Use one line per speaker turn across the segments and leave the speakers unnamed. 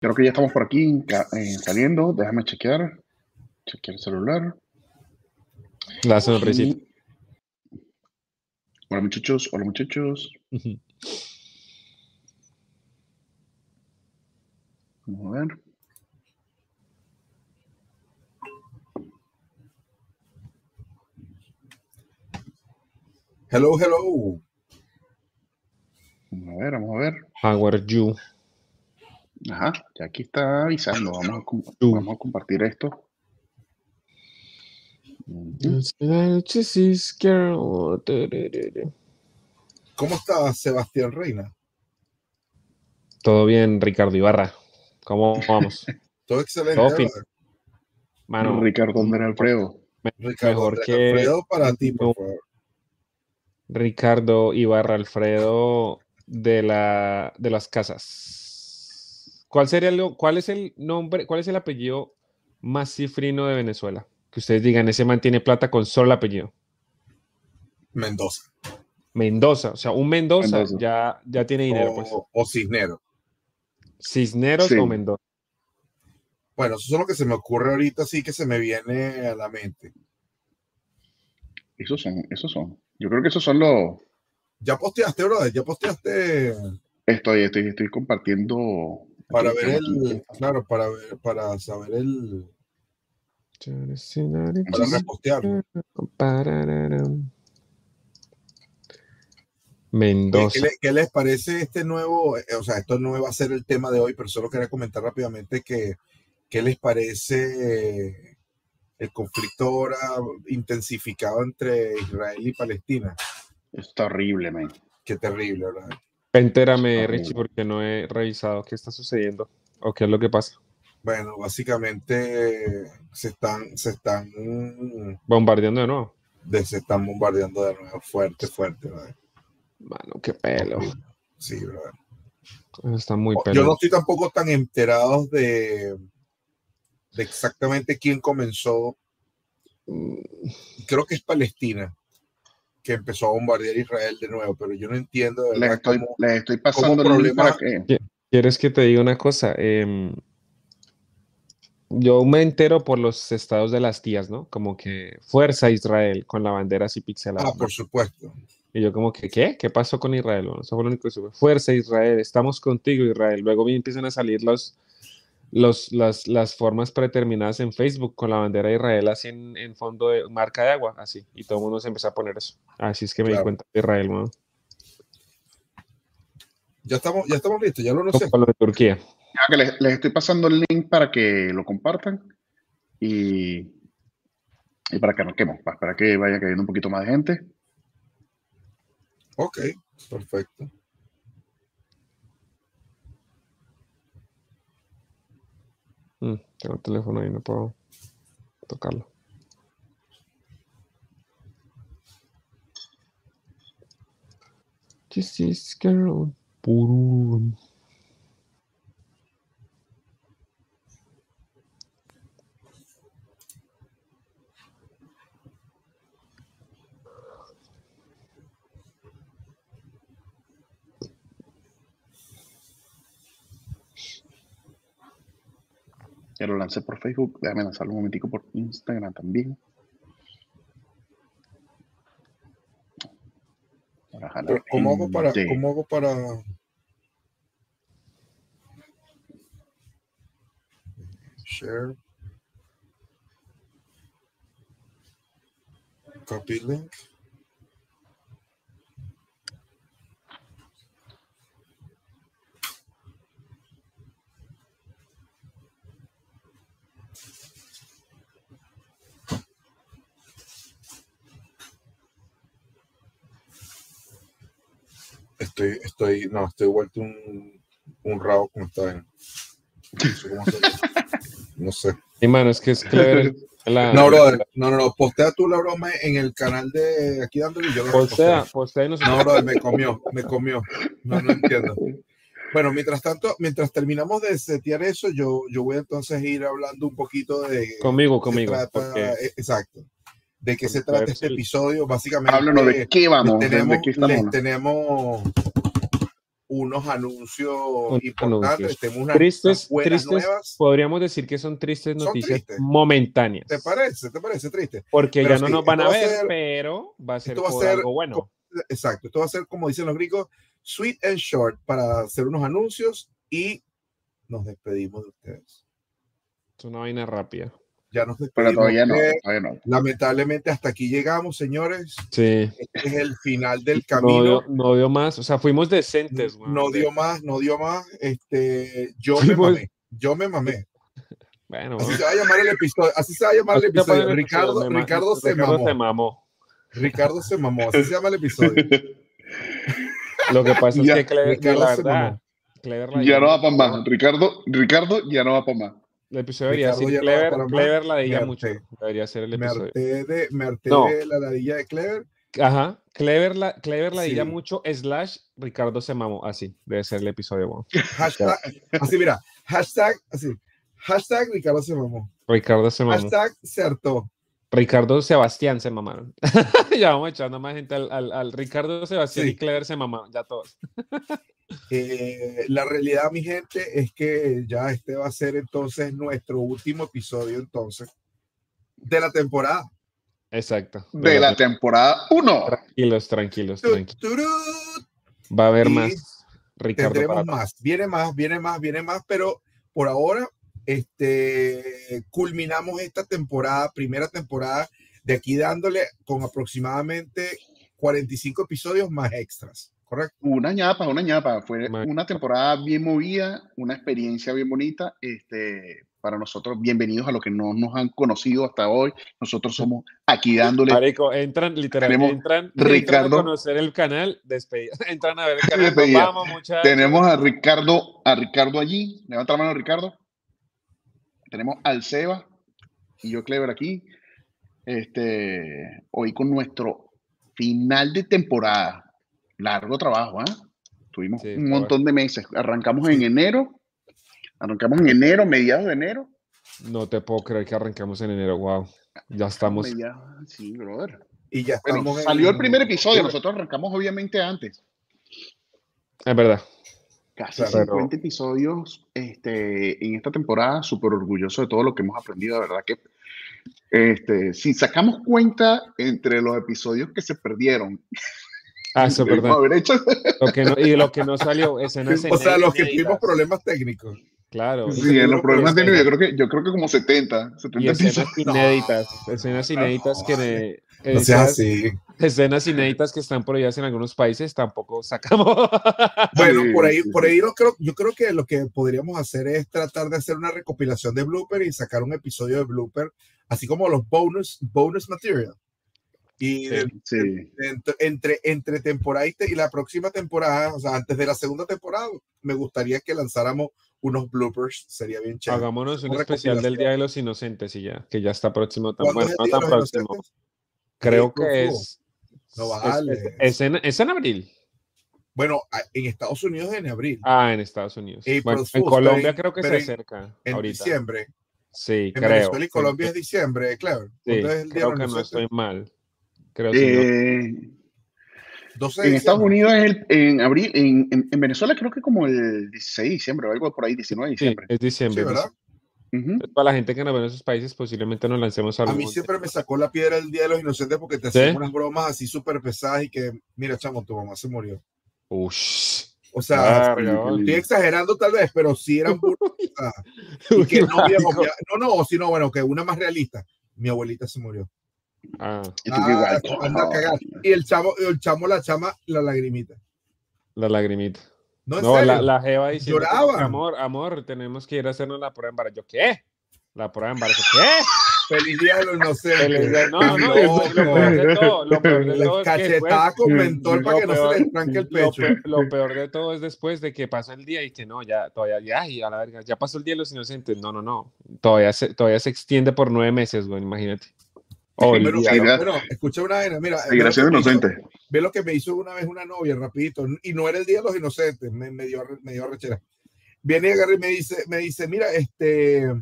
Creo que ya estamos por aquí eh, saliendo. Déjame chequear. Chequear el celular.
La sonrisita.
Hola muchachos, hola muchachos. Vamos a ver.
Hello, hello.
Vamos a ver, vamos a ver.
How are you?
Ajá, ya aquí está avisando. Vamos a, vamos a compartir esto.
¿Cómo está Sebastián Reina?
Todo bien, Ricardo Ibarra. ¿Cómo vamos?
Todo excelente.
Mano, Ricardo Andrés Alfredo.
Ricardo Alfredo para ti, por favor.
Ricardo Ibarra Alfredo de, la, de las casas. ¿Cuál sería lo, cuál es el nombre, cuál es el apellido más cifrino de Venezuela? Que ustedes digan, ese mantiene plata con solo el apellido.
Mendoza.
Mendoza, o sea, un Mendoza, Ya, ya tiene dinero.
Pues.
O,
pues. o Cisneros.
Cisneros o Mendoza.
Bueno, eso es lo que se me ocurre ahorita, sí que se me viene a la mente.
Esos son, esos son. Yo creo que esos son los.
Ya posteaste, brother, ya posteaste.
Estoy, estoy, estoy compartiendo.
Para ver el. Claro, para ver, para saber el. Para repostearlo.
Mendoza.
¿Qué, les parece este nuevo? O sea, esto no va a ser el tema de hoy, pero solo quería comentar rápidamente que qué les parece el conflicto ahora intensificado entre Israel y Palestina.
Es terrible, man.
Qué terrible, ¿verdad?
Entérame, Richie, porque no he revisado qué está sucediendo o qué es lo que pasa.
Bueno, básicamente se están, se están
bombardeando de nuevo.
se están bombardeando de nuevo, fuerte, fuerte, ¿verdad?
Mano, qué pelo.
Sí, ¿verdad?
Está muy
pelo. Yo no estoy tampoco tan enterado de, de exactamente quién comenzó. Creo que es Palestina que empezó a bombardear Israel de nuevo, pero yo no entiendo.
le estoy, estoy pasando el problema.
¿Quieres que te diga una cosa? Em, yo me entero por los estados de las tías, ¿no? Como que Fuerza Israel con la bandera así pixelada.
Ah, por supuesto.
Y yo como que, ¿qué? ¿Qué pasó con Israel? eso fue lo único que supe. Fuerza Israel, estamos contigo Israel. Luego me empiezan a salir los, los, las, las, formas predeterminadas en Facebook con la bandera de Israel así en, fondo de marca de agua, así, y todo el mundo se empezó a poner eso. Así es que me di cuenta de Israel, ¿no?
Ya estamos, ya estamos listos, ya lo no sé.
Con lo de Turquía.
Ya que les, les, estoy pasando el link para que lo compartan y, y para que arranquemos, para que vaya cayendo un poquito más de gente.
Ok, perfecto.
Και ένα τηλέφωνο είναι από το καλό. Τι is girl. Boom.
Ya lo lancé por Facebook. Déjame lanzarlo un momentico por Instagram también.
¿Cómo hago para, ¿Cómo hago para share? Copy link. Estoy, estoy, no, estoy vuelto un, un rabo como está en. No sé.
Y mano, es que es clever.
no, brother, no, no, no, postea tú la broma en el canal de aquí dándole y yo
Postea, postea
no, no, brother, me comió, me comió. No, no entiendo. Bueno, mientras tanto, mientras terminamos de setear eso, yo, yo voy entonces a ir hablando un poquito de.
Conmigo, conmigo.
porque... Exacto de qué se trata este episodio. Básicamente,
Háblanos de qué vamos,
tenemos,
de qué estamos.
tenemos unos anuncios importantes,
anuncios.
tenemos unas,
Tristes,
unas buenas
tristes,
nuevas.
podríamos decir que son tristes
Son
noticias
tristes.
momentáneas.
¿Te parece? ¿Te parece triste?
Porque
Pero
ya no
sí,
nos van a ver,
ser-
pero va a ser
esto va a
por
ser
algo bueno.
Exacto. Esto va a ser, como dicen los gringos, sweet and short para hacer unos anuncios y nos despedimos de ustedes.
Es una vaina rápida.
Ya nos
Pero todavía no,
Eh,
todavía no.
Lamentablemente hasta aquí llegamos, señores.
Sí.
Este es el final del
No
camino.
dio, no dio más. O sea, fuimos decentes. weón.
No dio más, no dio más. Este, yo me
Fuimos-
mamé. Yo me mamé.
Bueno,
Así se va a llamar el episodio. Así se va a llamar el episodio.
el
Ricardo,
episodio, me ma-
Ricardo se
Ricardo
mamó.
se mamó.
Ricardo se mamó. Así se llama el episodio.
Lo que pasa
Ya,
es que Clever,
Ricardo
la
se
verdad,
mamó.
Clever la
Ya no va para más. Ricardo, Ricardo ya no va para más.
El episodio debería
Ricardo
decir Clever. Clever la diga
Me
mucho. Debería ser el
Me
episodio.
harté de, me harté
No.
de la ladilla de Clever.
Ajá. Clever la, Clever la diga
Sí.
mucho, slash Ricardo se mamó. Así, debe ser el episodio.
Hashtag, así mira, hashtag, así. Hashtag Ricardo se mamó.
Ricardo se mamó.
Hashtag se hartó.
Ricardo Sebastián se mamaron. ya vamos echando más gente al, al- al Ricardo Sebastián
Sí.
y Clever se mamaron. Ya todos.
Eh, la realidad, mi gente, es que ya este va a ser entonces nuestro último episodio entonces de la temporada.
Exacto.
De la temporada 1.
Tranquilos, tranquilos, tranquilos. Va a haber
Y
más. Ricardo
Tendremos más, viene más, viene más, viene más, pero por ahora este, culminamos esta temporada, primera temporada, de aquí dándole con aproximadamente 45 episodios más extras, ¿correcto?
Una ñapa, una ñapa. Fue una temporada bien movida, una experiencia bien bonita. Este, para nosotros, bienvenidos a los que no nos han conocido hasta hoy. Nosotros somos aquí dándole.
Marico, entran, literal,
Tenemos
entran, entran
Ricardo-
a conocer el canal, despedida. Entran a ver el canal,
Despedida.
vamos, muchachos.
Tenemos a Ricardo, a Ricardo allí. Levanta la mano, Ricardo. Tenemos al Seba y yo, Clever, aquí. Este, hoy con nuestro final de temporada. Largo trabajo, ¿ah? Tuvimos
Sí,
un montón de meses. Arrancamos en enero. Arrancamos en enero, mediados de enero.
No te puedo creer que arrancamos en enero, wow. Ya estamos.
Mediados, sí, brother.
Y ya
Bueno,
estamos en-
salió el primer episodio. Nosotros arrancamos obviamente antes.
Es verdad.
Casi
Claro.
50 episodios este, en esta temporada, súper orgulloso de todo lo que hemos aprendido, de verdad que este, si sacamos cuenta entre los episodios que se perdieron,
Ah, eso es verdad.
haber hecho,
Lo que no- y lo que no salió, escenas
O sea, los que tuvimos problemas técnicos.
Claro.
sí, en los problemas técnicos, yo creo que, yo creo que como 70, 70
Y escenas inéditas, escenas inéditas que de-
No
esas
así.
escenas inéditas que están prohibidas en algunos países tampoco sacamos.
Bueno,
Sí,
por ahí,
sí,
por ahí lo creo, yo creo que lo que podríamos hacer es tratar de hacer una recopilación de blooper y sacar un episodio de blooper, así como los bonus, bonus material. Y de-
Sí,
de- entre, entre, entre temporada y, la próxima temporada, o sea, antes de la segunda temporada, me gustaría que lanzáramos unos bloopers, sería bien chévere.
Hagámonos un especial del. Día de los Inocentes y ya, que ya está próximo. tan-
¿Cuándo
Bueno, no tan próximo.
Inocentes?
Creo que es.
No
es-
vale.
es, es en, es en abril.
Bueno, en Estados Unidos en abril,
Ah, en Estados Unidos. Bueno, en Colombia creo que se
en-
acerca
en
ahorita.
diciembre.
Sí,
En
creo.
Venezuela y
Sí,
Colombia es diciembre, claro.
sí,
¿Cuándo es el Día de
creo que no estoy mal. Creo que sí, ¿no?
Eh,
12 de
en Estados. Unidos es el, en abril, en, en- en Venezuela creo que como el 16 de diciembre o algo por ahí, 19 de
Sí,
diciembre.
es diciembre.
Sí, ¿verdad?
Para la gente que nos ve en esos países, posiblemente nos lancemos
A
algún
mí siempre me sacó la piedra el Día de los Inocentes porque te
¿Sí?
hacían unas bromas así súper pesadas y que, mira, chamo, tu mamá se murió.
Ush.
O sea, estoy exagerando tal vez, pero sí eran burlas. Y que no, no, no, sino bueno, que una más realista. Mi abuelita se murió.
Ah,
Y tú
Ah,
igual.
Y el chamo, el chamo, la chama, la lagrimita.
la lagrimita.
No,
No, la, la jeva
Lloraban.
amor, amor, tenemos que ir a hacernos la prueba de embarazo. ¿Yo qué? La prueba de embarazo. ¿Qué?
Feliz Día de los Inocentes.
Feliz día- No, no, lo peor de todo, lo peor de todo es que después-
con para que no
peor-
se les tranque el
Lo peor, lo peor de todo es después de que pasa el día y que no, ya, todavía, ya, y a la verga, ya pasó el día de los inocentes. No, no, no. Todavía se, todavía se extiende por nueve meses, güey, imagínate.
Pero,
Olvídalo.
mira.
bueno, escucha una vaina, mira. que
siendo
me hizo-
inocente.
Ve lo que me hizo una vez una novia, rapidito, y no era el Día de los Inocentes, me, me dio, me dio arrechera. Viene y me dice, me dice, mira, este,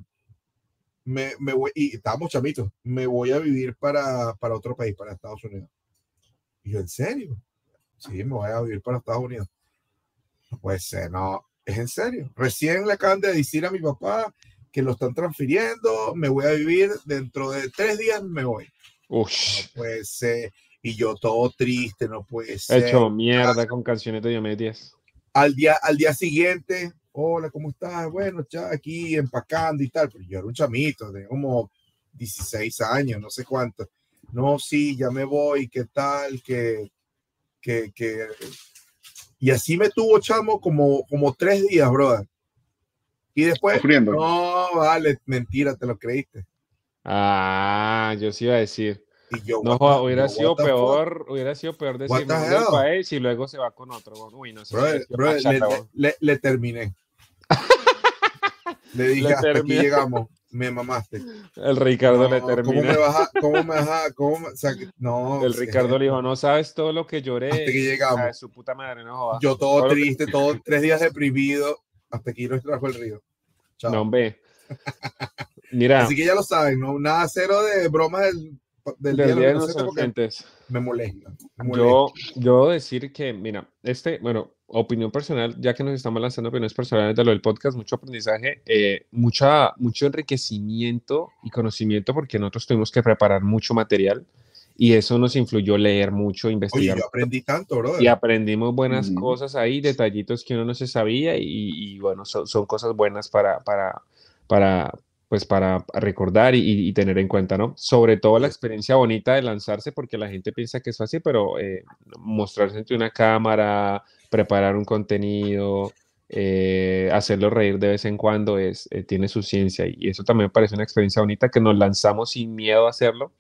me, me voy, y estábamos chamitos, me voy a vivir para, para otro país, para Estados Unidos. Y yo, ¿en serio? Sí, me voy a vivir para Estados Unidos. Pues eh, no, es en serio. Recién le acaban de decir a mi papá que lo están transfiriendo, me voy a vivir, dentro de tres días me voy.
Ush,
Pues, y yo todo triste, no puede ser.
hecho mierda con canciones de Diomedes.
Al día, al día siguiente, hola, ¿cómo estás? Bueno, ya aquí empacando y tal, pero yo era un chamito de como 16 años, no sé cuánto. No, sí, ya me voy, ¿qué tal? Que, que, que... Y así me tuvo, chamo, como, como tres días, brother. Y después,
Sufriendo.
no, vale, mentira, te lo creíste.
Ah, yo sí iba a decir.
Y yo,
No,
what
hubiera
yo,
sido
the fuck?
peor, hubiera sido peor decir
What the
"Me voy del
hell?
país y luego se va con otro. Uy, no sé.
Brother, brother, le, le- le terminé. le dije,
Le
hasta aquí
terminé.
llegamos, me mamaste.
El Ricardo le
No, ¿Cómo me vas a, cómo me vas a, cómo me- o sea, no,
El Ricardo le dijo, no sabes todo lo que lloré.
Hasta que llegamos.
su puta madre, no joda.
Yo todo
Todo lo que-
triste, todo tres días deprimido, hasta aquí trajo el río. Chao.
No, hombre. Mira,
Así que ya lo saben, no, nada cero de bromas del, del
del
día
Día
de los Inocentes me molesta. me molesta.
Yo, yo decir que, mira, este, bueno, opinión personal, ya que nos estamos lanzando opiniones personales de lo del podcast, mucho aprendizaje, eh, mucha, mucho enriquecimiento y conocimiento, porque nosotros tuvimos que preparar mucho material y eso nos influyó leer mucho,
Oye,
investigar.
yo aprendí tanto, brother.
Y aprendimos buenas cosas ahí, detallitos que uno no se sabía y, y bueno, son, son cosas buenas para, para, para, pues para recordar y, y tener en cuenta, ¿no? Sobre todo la experiencia bonita de lanzarse, porque la gente piensa que es fácil, pero eh, mostrarse ante una cámara, preparar un contenido, eh, hacerlo reír de vez en cuando, es, eh, tiene su ciencia y eso también me parece una experiencia bonita que nos lanzamos sin miedo a hacerlo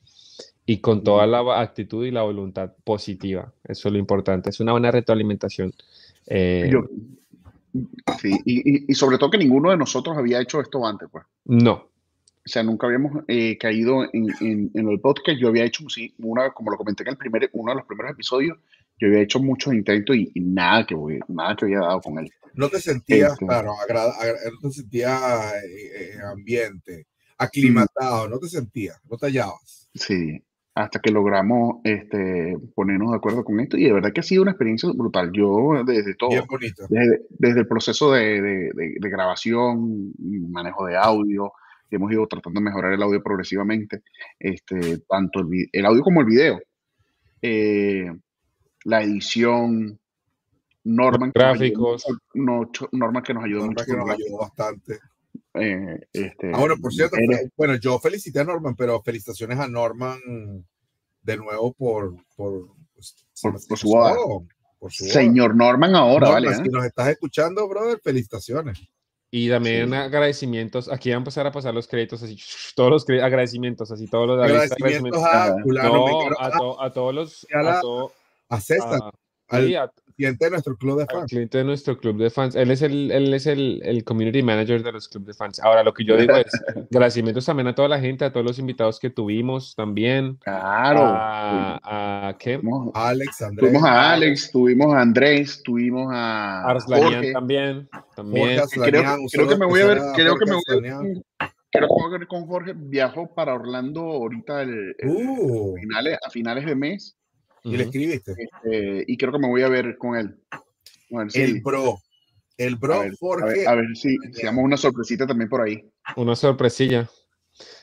y con toda la actitud y la voluntad positiva. Eso es lo importante. Es una buena retroalimentación. Eh,
Yo- sí, y, y- y sobre todo que ninguno de nosotros había hecho esto antes, pues.
no,
O sea, nunca habíamos eh, caído en, en- en el podcast. Yo había hecho, sí, una, como lo comenté en el primer, uno de los primeros episodios, yo había hecho muchos intentos y, y nada, que, voy- nada que había dado con él.
No te sentías,
Este.
claro, agrada- agra- no te sentías eh, eh, ambiente, aclimatado, no te sentías, no te hallabas.
Sí, hasta que logramos este, ponernos de acuerdo con esto. Y de verdad que ha sido una experiencia brutal. Yo, desde todo,
Bien bonito.
desde, desde el proceso de, de- de- de grabación, manejo de audio, hemos ido tratando de mejorar el audio progresivamente, este, tanto el, audio como el video. Eh, la edición, Norman,
gráficos.
mucho- no- Norman que nos ayudó
Norman
mucho
que nos ayudó bastante.
Eh, este,
Ah, bueno, por cierto,
eres-
bueno, yo felicité a Norman, pero felicitaciones a Norman de nuevo por, por, pues,
Por- su boda.
por su boda.
señor Norman ahora,
Norman,
¿vale?
si
¿eh?
nos estás escuchando, brother, felicitaciones.
Y también
Sí.
agradecimientos. Aquí van a empezar a pasar los créditos así, todos los cre- agradecimientos, así todos los
Agradecimientos a
No, a,
a-
to- a todos los,
a la-
a to-
a César,
a-
al
sí, a-
cliente de nuestro club de
al
fans.
cliente de nuestro club de fans. Él es el, él es el, el community manager de los clubes de fans. Ahora, lo que yo digo es agradecimientos también a toda la gente, a todos los invitados que tuvimos también.
Claro.
A, a ¿qué?
Alex, Andrés,
tuvimos a Alex, tuvimos a Andrés, tuvimos a
Arslanian
Jorge.
también. también.
Jorge
Creo, que me voy a ver, creo que me voy a ver, con- creo que me voy a ver con Jorge. Viajó para Orlando ahorita el, el-
Uh,
finales, a finales de mes
y le escribiste.
este, y creo que me voy a ver con él. A ver si,
El bro. El
a
bro
ver, a
Jorge.
ver- a ver si, si damos una sorpresita también por ahí.
Una sorpresilla.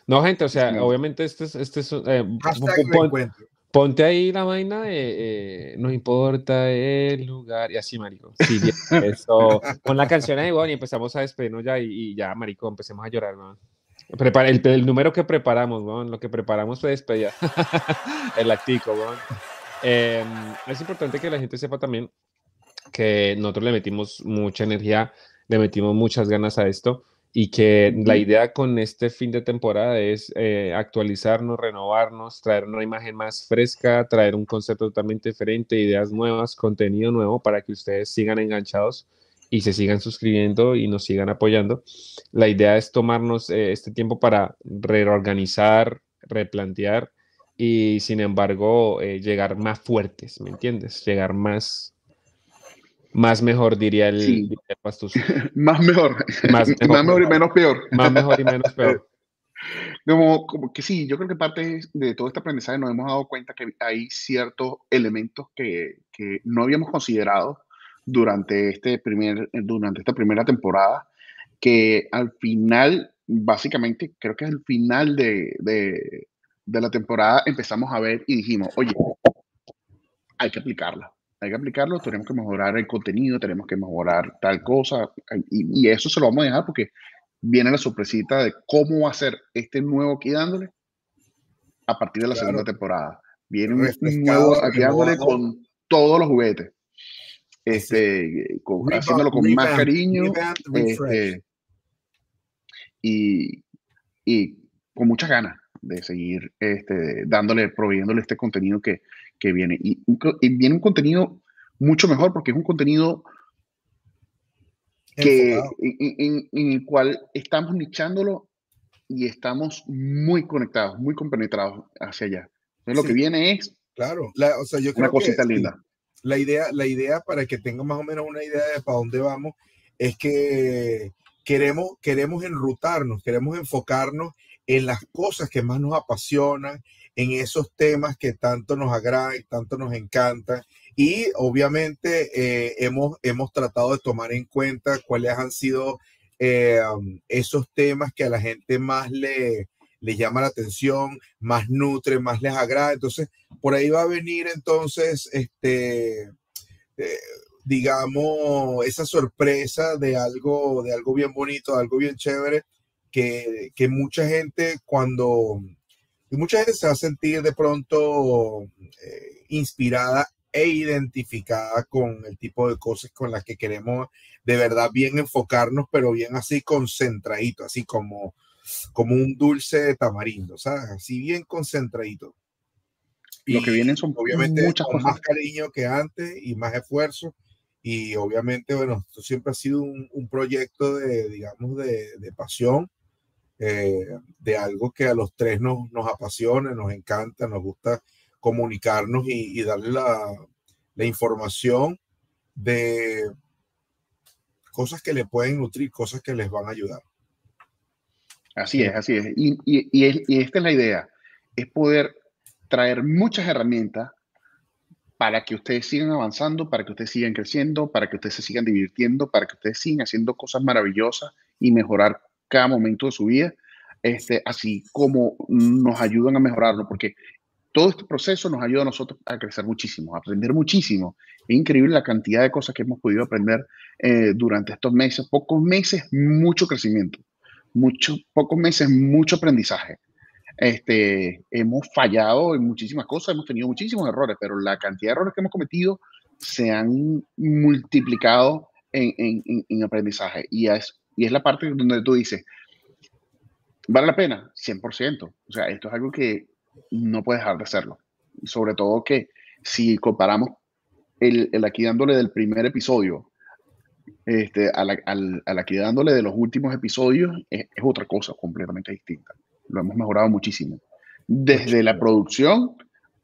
No, gente, o sea,
Sí.
obviamente este es, este es, eh, pon- ponte ahí la vaina de eh, no importa el lugar y así, marico. Sí, bien, eso. Con la canción ahí, bueno, y empezamos a despedirnos ya y, y ya, marico, empecemos a llorar, ¿no? Prepara, el, el número que preparamos, ¿no? Lo que preparamos fue despedida. el actico, ¿no? Eh, es importante que la gente sepa también que nosotros le metimos mucha energía, le metimos muchas ganas a esto y que la idea con este fin de temporada es eh, actualizarnos, renovarnos, traer una imagen más fresca, traer un concepto totalmente diferente, ideas nuevas, contenido nuevo para que ustedes sigan enganchados y se sigan suscribiendo y nos sigan apoyando. La idea es tomarnos eh, este tiempo para reorganizar, replantear y sin embargo eh, llegar más fuertes, ¿me entiendes? Llegar más, más mejor, diría el,
Sí.
diría el pastuso.
Más mejor.
Más
Más
mejor.
mejor, y menos peor.
Más mejor y menos peor.
Como, como que sí, yo creo que parte de todo este aprendizaje nos hemos dado cuenta que hay ciertos elementos que, que no habíamos considerado durante, este primer, durante esta primera temporada, que al final, básicamente, creo que es el final de, de, de la temporada, empezamos a ver y dijimos, oye, hay que aplicarla hay que aplicarlo, tenemos que mejorar el contenido, tenemos que mejorar tal cosa, y, eso se lo vamos a dejar porque viene la sorpresita de cómo va a ser este nuevo aquí dándole a partir de la segunda temporada. Viene un nuevo aquí dándole con todos los juguetes. Este, haciéndolo con más cariño este, y, y, con muchas ganas de seguir este, dándole, proveyéndole este contenido que, que viene. Y, viene un contenido mucho mejor porque es un contenido que, en, el cual estamos nichándolo y estamos muy conectados, muy compenetrados hacia allá. Entonces, lo que viene es
claro, la, o sea, yo creo una cosita linda. La idea, la idea, para que tengan más o menos una idea de para dónde vamos, es que queremos, queremos enrutarnos, queremos enfocarnos en las cosas que más nos apasionan, en esos temas que tanto nos agradan y tanto nos encantan. Y obviamente eh, hemos, hemos tratado de tomar en cuenta cuáles han sido eh, um, esos temas que a la gente más le, le llama la atención, más nutre, más les agrada. Entonces, por ahí va a venir entonces, este, eh, digamos, esa sorpresa de algo, de algo bien bonito, algo bien chévere, que, que mucha gente cuando, y mucha gente se va a sentir de pronto eh, inspirada e identificada con el tipo de cosas con las que queremos de verdad bien enfocarnos, pero bien así concentradito, así como, como un dulce de tamarindo, ¿sabes? Así bien concentradito.
Lo que vienen son obviamente muchas
con más cariño que antes y más esfuerzo. Y obviamente, bueno, esto siempre ha sido un, un proyecto de, digamos, de, de pasión eh, de algo que a los tres nos, nos apasiona, nos encanta, nos gusta comunicarnos y, darle la, la, información de cosas que le pueden nutrir, cosas que les van a ayudar.
Así es, así es. Y, y, y esta es la idea, es poder traer muchas herramientas para que ustedes sigan avanzando, para que ustedes sigan creciendo, para que ustedes se sigan divirtiendo, para que ustedes sigan haciendo cosas maravillosas y mejorar cada momento de su vida, este, así como nos ayudan a mejorarlo, porque todo este proceso nos ayuda a nosotros a crecer muchísimo, a aprender muchísimo. Es increíble la cantidad de cosas que hemos podido aprender eh, durante estos meses, pocos meses, mucho crecimiento, mucho, pocos meses, mucho aprendizaje. Este, hemos fallado en muchísimas cosas, hemos tenido muchísimos errores, pero la cantidad de errores que hemos cometido se han multiplicado en, en, en aprendizaje. Y es, y es la parte donde tú dices, ¿vale la pena? 100%. O sea, esto es algo que no puedes dejar de hacerlo. Y sobre todo que si comparamos el, el aquí dándole del primer episodio este, al, al, aquí dándole de los últimos episodios, es, otra cosa completamente distinta. Lo hemos mejorado muchísimo. Desde la producción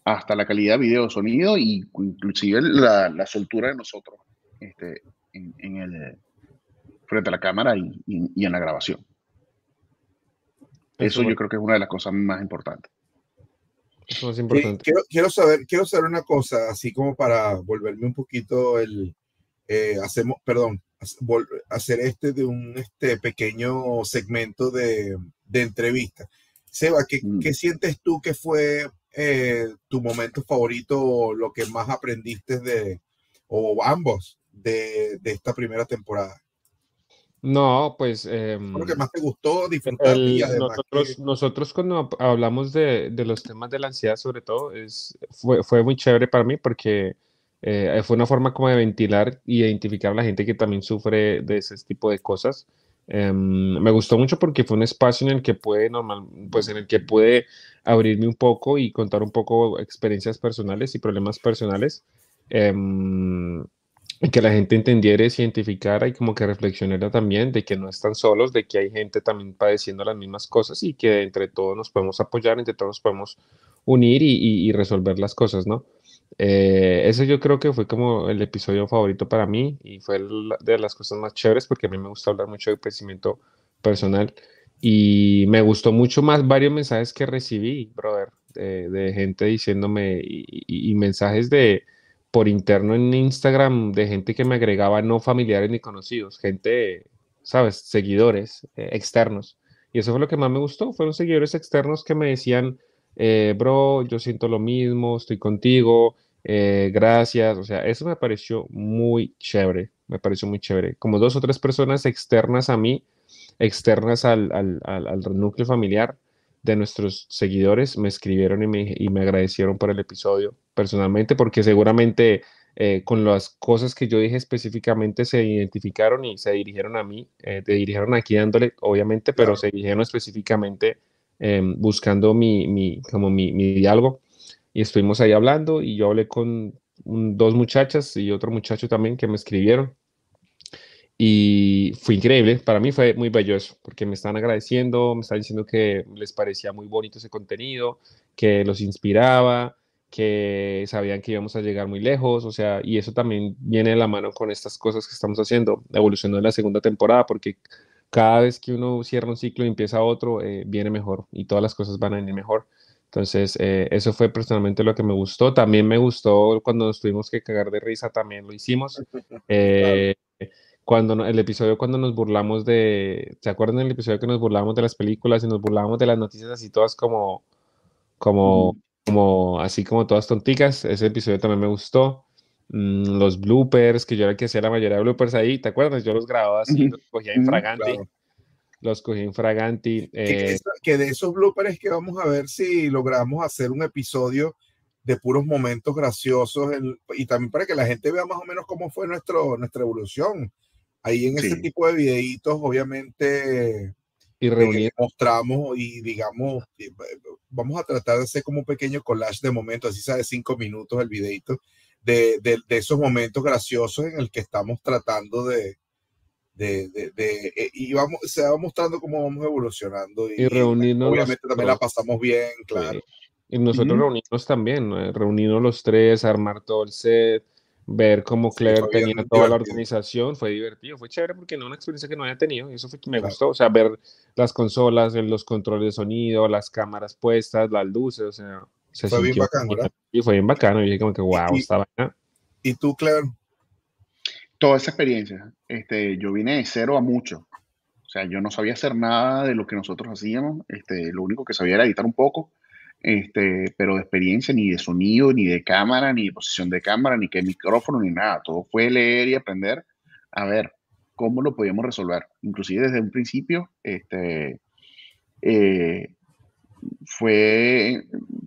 hasta la calidad de video, sonido y inclusive la, la soltura de nosotros este, en, en, el, frente a la cámara y, y, en la grabación. Eso, yo creo que es una de las cosas más importantes.
Eso es importante.
Quiero, quiero, saber, quiero saber una cosa, así como para volverme un poquito el, eh, hacemos, perdón, hacer este de un este pequeño segmento de, de entrevista. Seba, ¿qué, mm. ¿qué, sientes tú que fue eh, tu momento favorito o lo que más aprendiste de, o ambos, de, de esta primera temporada?
No, pues...
Eh, lo que más te gustó disfrutar
nosotros, nosotros cuando hablamos de, de, los temas de la ansiedad, sobre todo, es, fue, fue muy chévere para mí porque eh, fue una forma como de ventilar y identificar a la gente que también sufre de ese tipo de cosas. Eh, me gustó mucho porque fue un espacio en el que puede normal, pues en el que puede abrirme un poco y contar un poco experiencias personales y problemas personales. Eh, que la gente entendiera, se identificara y como que reflexionara también de que no están solos, de que hay gente también padeciendo las mismas cosas y que entre todos nos podemos apoyar, entre todos nos podemos unir y, resolver las cosas, ¿no? Eh, eso yo creo que fue como el episodio favorito para mí y fue de las cosas más chéveres porque a mí me gusta hablar mucho de crecimiento personal y me gustó mucho más varios mensajes que recibí, brother, de, gente diciéndome y mensajes de por interno en Instagram de gente que me agregaba no familiares ni conocidos, gente, ¿sabes? Seguidores eh, externos. Y eso fue lo que más me gustó, fueron seguidores externos que me decían, eh, bro, yo siento lo mismo, estoy contigo, eh, gracias. O sea, eso me pareció muy chévere, me pareció muy chévere. Como dos o tres personas externas a mí, externas al, al, al, núcleo familiar de nuestros seguidores, me escribieron y me, y me agradecieron por el episodio personalmente, porque seguramente eh, con las cosas que yo dije específicamente se identificaron y se dirigieron a mí, eh, te dirigieron aquí dándole, obviamente, pero se dirigieron específicamente em, buscando mi, mi como mi, mi, diálogo. Y estuvimos ahí hablando y yo hablé con dos muchachas y otro muchacho también que me escribieron. Y fue increíble, para mí fue muy bello eso, porque me están agradeciendo, me están diciendo que les parecía muy bonito ese contenido, que los inspiraba, que sabían que íbamos a llegar muy lejos, o sea, y eso también viene de la mano con estas cosas que estamos haciendo, evolucionando en la segunda temporada, porque cada vez que uno cierra un ciclo y empieza otro, eh, viene mejor y todas las cosas van a venir mejor. Entonces, eh, eso fue personalmente lo que me gustó. También me gustó cuando nos tuvimos que cagar de risa, también lo hicimos. Eh, cuando el episodio cuando nos burlamos de, ¿se acuerdan del episodio que nos burlamos de las películas y nos burlamos de las noticias así todas como, como, como así como todas tonticas. Ese episodio también me gustó. Mm, los bloopers, que yo era el que hacía la mayoría de bloopers ahí, ¿te acuerdas? Yo los grababa así, los cogía infraganti. Los cogía infraganti.
Eh, que, de esos bloopers que vamos a ver si logramos hacer un episodio de puros momentos graciosos y también para que la gente vea más o menos cómo fue nuestro, nuestra evolución. Ahí en ese tipo de videitos, obviamente,
y reunir.
mostramos y digamos, eh, vamos a tratar de hacer como un pequeño collage de momentos, así sea de cinco minutos el videito, de, de, esos momentos graciosos en el que estamos tratando de, de, de, eh, y vamos, se va mostrando cómo vamos evolucionando.
Y, reunirnos.
Obviamente también la pasamos bien, claro.
Y nosotros reunirnos también, reunirnos los tres, armar todo el set, ver cómo Claire tenía toda la organización, fue divertido, fue chévere porque no una experiencia que no había tenido, y eso fue que me gustó, o sea, ver las consolas, los controles de sonido, las cámaras puestas, las luces, o sea,
se fue bien bacano, ¿verdad?
Y fue bien bacano, y dije como que wow, estaba
¿Y tú, Claire?
Toda esa experiencia, este, yo vine de cero a mucho, o sea, yo no sabía hacer nada de lo que nosotros hacíamos, este, lo único que sabía era editar un poco, este, pero de experiencia, ni de sonido, ni de cámara, ni de posición de cámara, ni que micrófono, ni nada. Todo fue leer y aprender a ver cómo lo podíamos resolver. Inclusive desde un principio, este, eh, fue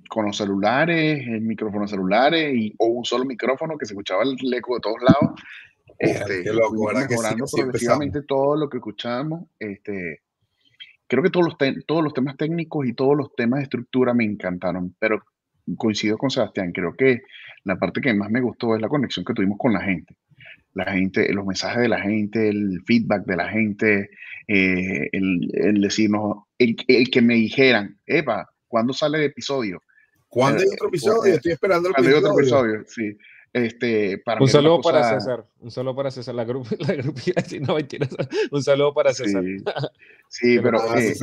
con los celulares, el micrófono celulares y, o un solo micrófono que se escuchaba el eco de todos lados. Este, mejorando progresivamente todo lo que escuchábamos. Este, creo que todos los, todos los temas técnicos y todos los temas de estructura me encantaron, pero coincido con Sebastián, creo que la parte que más me gustó es la conexión que tuvimos con la gente. La gente, los mensajes de la gente, el feedback de la gente, eh, el, decirnos, el, que me dijeran, Epa, ¿cuándo sale el episodio?
¿Cuándo hay otro eh, episodio? Estoy esperando el episodio.
otro episodio, sí. Este,
para un saludo para César, un saludo para César, la, grup la grupilla, no un saludo para César.
Sí, pero, eh,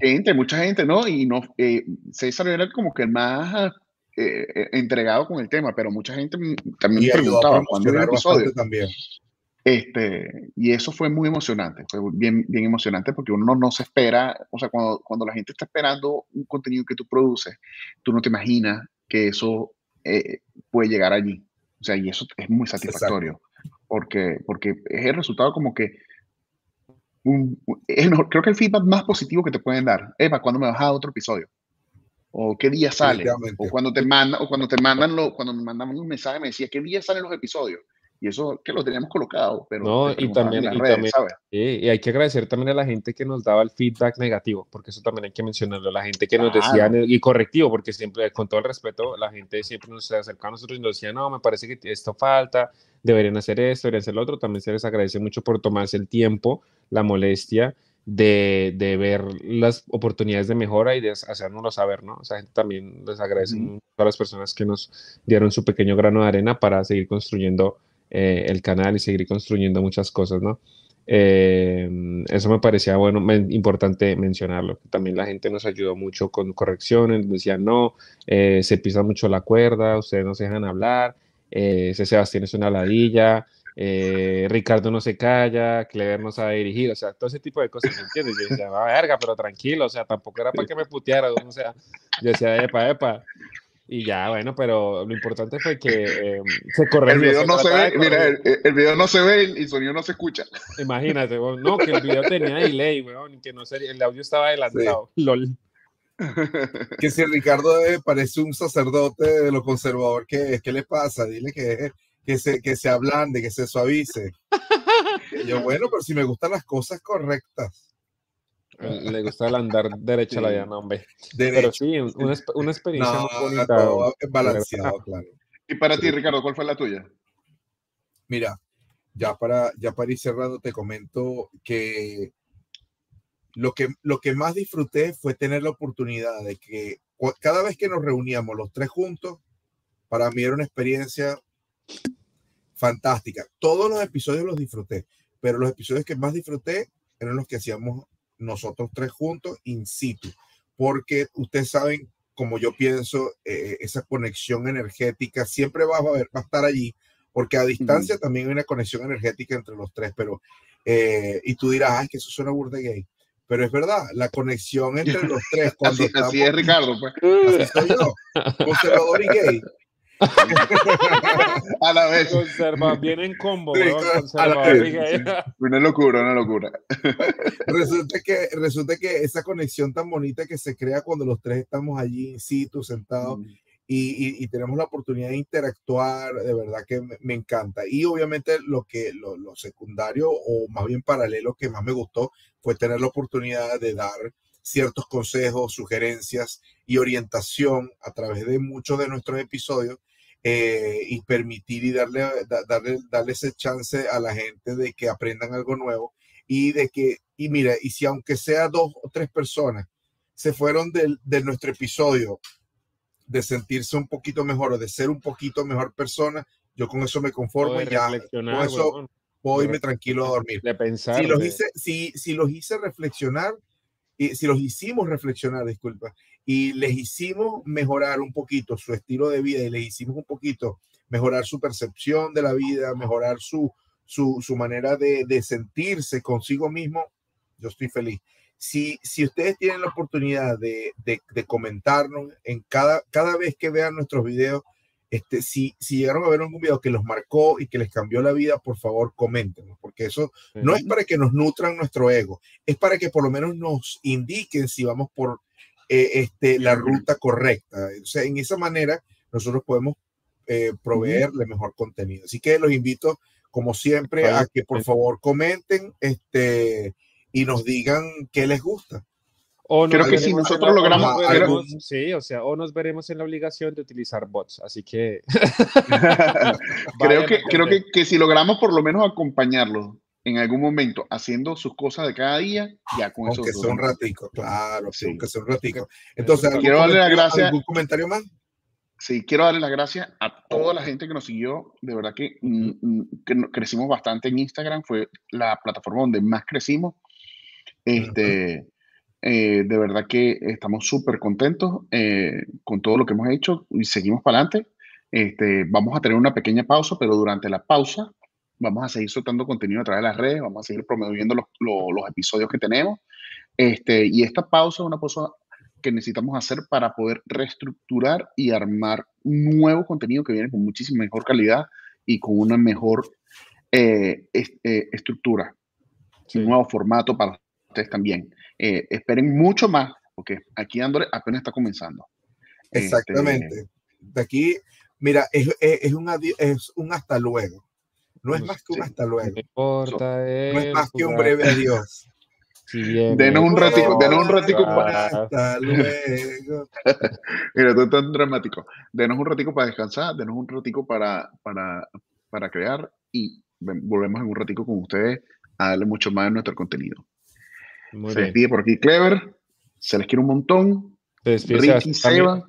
gente, mucha gente, ¿no? Y no, eh, César era como que el más eh, entregado con el tema, pero mucha gente también me preguntaba cuándo era el episodio. También. Este, y eso fue muy emocionante, fue bien, bien emocionante porque uno no se espera, o sea, cuando, cuando la gente está esperando un contenido que tú produces, tú no te imaginas que eso puede llegar allí. O sea, y eso es muy satisfactorio, porque, porque es el resultado como que, creo que el feedback más positivo que te pueden dar, Eva, ¿cuándo me vas a otro episodio? O qué día sale, o cuando te mandan, o cuando te mandan, lo, cuando me mandan un mensaje me decía, ¿qué día salen los episodios? Y eso que lo teníamos colocado, pero
no, y también, y, también y, hay que agradecer también a la gente que nos daba el feedback negativo, porque eso también hay que mencionarlo, la gente que nos decía, y correctivo, porque siempre, con todo el respeto, la gente siempre nos acercaba a nosotros y nos decía, no, me parece que esto falta, deberían hacer esto, deberían hacer lo otro, también se les agradece mucho por tomarse el tiempo, la molestia, de, de, ver las oportunidades de mejora y de hacérnoslo saber, ¿no? O sea, también les agradece a las personas que nos dieron su pequeño grano de arena para seguir construyendo eh, el canal y seguir construyendo muchas cosas, ¿no? Eh, eso me parecía bueno, importante mencionarlo. También la gente nos ayudó mucho con correcciones, decían no, eh, se pisa mucho la cuerda, ustedes no se dejan hablar. eh, ese Sebastián es una ladilla, eh, Ricardo no se calla, Clever no sabe dirigir, o sea, todo ese tipo de cosas, ¿me entiendes? Yo decía, va verga, pero tranquilo, o sea, tampoco era para que me puteara, o sea, yo decía, epa, epa. Y ya, bueno, pero lo importante fue que eh, se corrigió.
El video
se
no se ve, mira, el, el video no se ve y el sonido no se escucha.
Imagínate, weón, no, que el video tenía delay, weón, que no sería, el audio estaba adelantado. LOL.
Que si Ricardo eh, parece un sacerdote de lo conservador que es, ¿qué le pasa? Dile que, que, se, que se ablande, que se suavice. Y yo, bueno, pero si me gustan las cosas correctas.
Le gusta el andar derecho a la llana, hombre. Pero sí, un- una, una experiencia
No,
muy bonita.
todo balanceado, claro.
Y para ti, Ricardo, ¿cuál fue la tuya?
Mira, ya para, ya para ir cerrando, te comento que lo, que lo que más disfruté fue tener la oportunidad de que cada vez que nos reuníamos los tres juntos, para mí era una experiencia fantástica. Todos los episodios los disfruté, pero los episodios que más disfruté eran los que hacíamos nosotros tres juntos in situ, porque ustedes saben, como yo pienso, eh, esa conexión energética siempre va a, haber, va a estar allí, porque a distancia también hay una conexión energética entre los tres, pero, eh, y tú dirás, ay, que eso suena burda gay, pero es verdad, la conexión entre los tres, cuando
Así,
estamos,
así es, Ricardo. Pues.
así soy yo, conservador y gay,
A la vez.
Conserva, viene en combo,
Sí, a la vez.
Una locura, una locura.
resulta que, resulta que esa conexión tan bonita que se crea cuando los tres estamos allí in situ, sentados, y, y- y tenemos la oportunidad de interactuar, de verdad que me, me encanta. Y obviamente lo que lo, lo secundario o más bien paralelo que más me gustó fue tener la oportunidad de dar ciertos consejos, sugerencias y orientación a través de muchos de nuestros episodios eh, y permitir y darle, da- darle, darle ese chance a la gente de que aprendan algo nuevo y de que, y mira, y si aunque sea dos o tres personas se fueron del- de nuestro episodio de sentirse un poquito mejor o de ser un poquito mejor persona, yo con eso me conformo y
de
ya con eso puedo
de
irme tranquilo a dormir.
de pensar.
Si los,
de-
hice, si, si los hice reflexionar, y si los hicimos reflexionar, disculpa, y les hicimos mejorar un poquito su estilo de vida y les hicimos un poquito mejorar su percepción de la vida, mejorar su, su, su manera de, de sentirse consigo mismo, yo estoy feliz. Si, si ustedes tienen la oportunidad de, de, de comentarnos en cada, cada vez que vean nuestros videos, este, si, si llegaron a ver algún video que los marcó y que les cambió la vida, por favor, coméntenos, porque eso no es para que nos nutran nuestro ego, es para que por lo menos nos indiquen si vamos por eh, este, la ruta correcta. O sea, en esa manera nosotros podemos eh, proveerle mejor contenido. Así que los invito, como siempre, a que por favor comenten este, y nos digan qué les gusta.
O
Creo que si nosotros
la-
logramos-
sí, o sea, o nos veremos en la obligación de utilizar bots, así que
creo que, creo que, que si logramos por lo menos acompañarlos en algún momento haciendo sus cosas de cada día, ya con eso.
Aunque sea un ratico, claro,
Sí.
aunque sea un ratico. Entonces, ¿algún
Quiero darle las gracias.
¿Algún comentario más?
Sí, quiero darle las gracias a toda la gente que nos siguió. De verdad que, mm, mm, que crecimos bastante en Instagram. Fue la plataforma donde más crecimos. Este, eh, de verdad que estamos súper contentos eh, con todo lo que hemos hecho y seguimos para adelante. Este, vamos a tener una pequeña pausa, pero durante la pausa vamos a seguir soltando contenido a través de las redes, vamos a seguir promoviendo los, lo- los episodios que tenemos. Este, y esta pausa es una pausa que necesitamos hacer para poder reestructurar y armar nuevo contenido que viene con muchísima mejor calidad y con una mejor eh, es- eh, estructura,
Sí.
un nuevo formato para ustedes también. Eh, esperen mucho más, porque aquí Andore apenas está comenzando. Este,
Exactamente. De aquí, mira, es, es, es un, es un hasta luego. No es más que un hasta luego.
no importa
No es más que un breve adiós.
si
Denos un ratico, denos un ratico
va.
Hasta luego.
Mira, tú tan dramático. Denos un ratico para descansar, denos un ratico para, para, para crear y volvemos en un ratico con ustedes a darle mucho más de nuestro contenido.
Muy
se
bien.
despide por aquí Clever, se les quiere un montón.
Se despide
Ricky. Seba,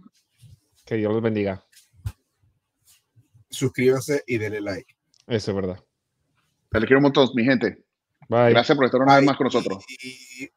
Que Dios los bendiga.
Suscríbanse y denle like.
Eso es verdad.
se les quiere un montón, mi gente.
Bye.
Gracias por estar una vez
Bye.
más con nosotros.
Y-